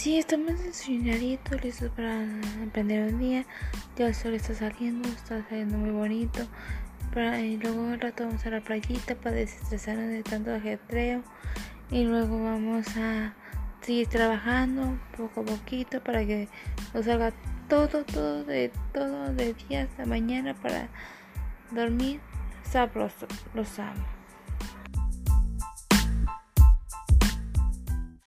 Sí, estamos desayunaditos, listos para emprender un día. Ya el sol está saliendo, está saliendo muy bonito. y luego un rato vamos a la playita para desestresarnos de tanto ajetreo. Y luego vamos a seguir trabajando poco a poquito para que nos salga todo, todo, de todo de día hasta mañana para dormir sabroso. Los amo.